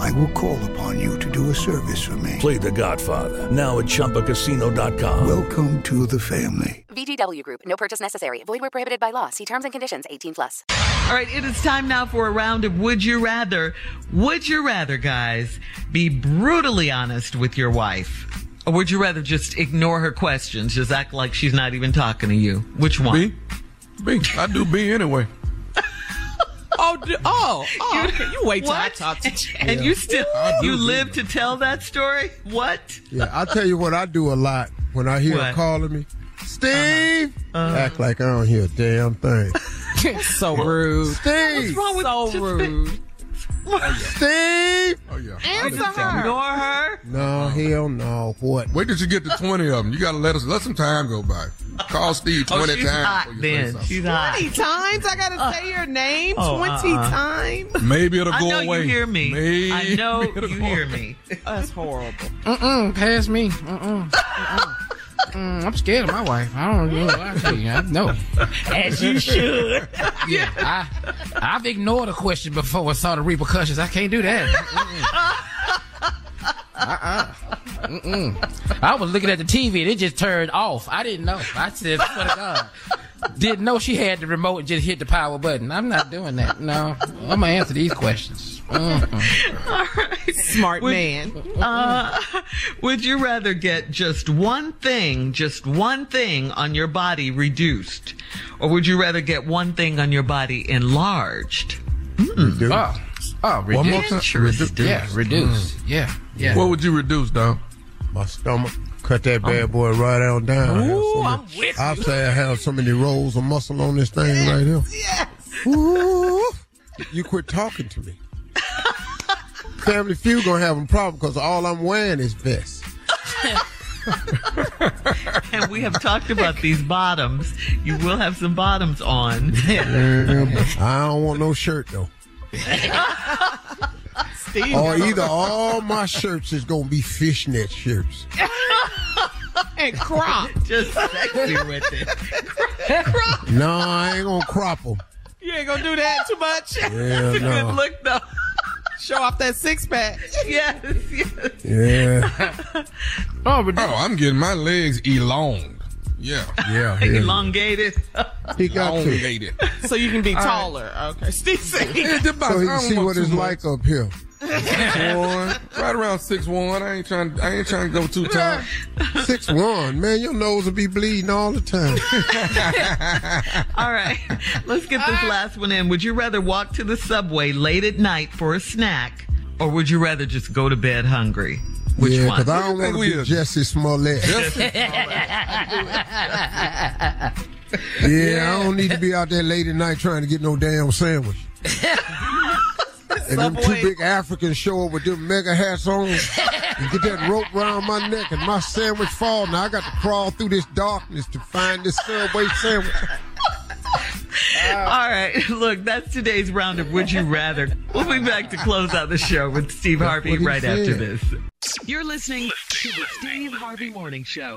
I will call upon you to do a service for me. Play The Godfather now at ChumbaCasino.com. Welcome to the family. VGW Group. No purchase necessary. Void where prohibited by law. See terms and conditions. 18 plus. All right, it is time now for a round of Would You Rather. Would you rather, guys, be brutally honest with your wife? Or would you rather just ignore her questions, just act like she's not even talking to you? Which one? B? B. I do B anyway. Oh, d- oh, oh, okay. You wait till I talk to you. And you still I you live to tell that story? What? Yeah, I'll tell you what I do a lot when I hear What? her calling me. Steve! Uh-huh. Uh-huh. Act like I don't hear a damn thing. so rude. Steve! wrong with So just rude. Steve! Oh, yeah. Answer her. Ignore her? No, hell no. What? Wait till you get to 20 of them. You got to let us let some time go by. Call Steve 20 Oh, she's times. hot before you say then. something. She's hot. 20 times I gotta say your name? Oh, 20 uh-uh. times? Maybe it'll go away. I go know away. you hear me. Maybe I know you hear me. That's horrible. Mm-mm, pass me. Mm-mm. Mm-mm. Mm, I'm scared of my wife. I don't know. I tell you, I know. As you should. Yeah, I, I've ignored a question before and saw the repercussions. I can't do that. Mm-mm. Uh-uh. Mm-mm. I was looking at the TV and it just turned off. I didn't know. I said, swear to God. Didn't know she had the remote and just hit the power button. I'm not doing that. No. I'm going to answer these questions. Mm-mm. All right. Smart Would- man. Uh, would you rather get just one thing, just one thing on your body reduced? Or would you rather get one thing on your body enlarged? Dude. Oh. Oh, One more time. Interesting. Yeah, reduce. Yeah, yeah. What would you reduce, though? My stomach. Cut that bad boy right on down. Ooh, I'm with I say I have so many rolls of muscle on this thing right here. Yes. Ooh, you quit talking to me. Family Feud gonna have a problem because all I'm wearing is vests. And we have talked about these bottoms. You will have some bottoms on. I don't want no shirt though. Steve. Or either all my shirts is gonna be fishnet shirts. and crop. Just sexy with it. Crop. No, I ain't gonna crop them. You ain't gonna do that too much. Yeah, Good no. look though. Show off that six pack. Yes, yes. Yeah, Oh, reduce. Oh, I'm getting my legs elonged. Yeah. yeah. yeah. Elongated. He got to. Elongated. So you can be taller. Okay. Steve said he- It's about- So he can see what it's like up here. Six one, right around six one. I ain't trying. I ain't trying to go too tight. Six one, man, your nose will be bleeding all the time. All right. Let's get this last one in. Would you rather walk to the subway late at night for a snack or would you rather just go to bed hungry? Which yeah, one? because I don't want to be Jussie Smollett. yeah, I don't need to be out there late at night trying to get no damn sandwich. and them two big Africans show up with them MAGA hats on and get that rope around my neck and my sandwich fall. Now I got to crawl through this darkness to find this Subway sandwich. All right, look, that's today's round of Would You Rather. We'll be back to close out the show with Steve Harvey what he right after this. You're listening to the Steve Harvey Morning Show.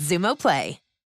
Xumo Play.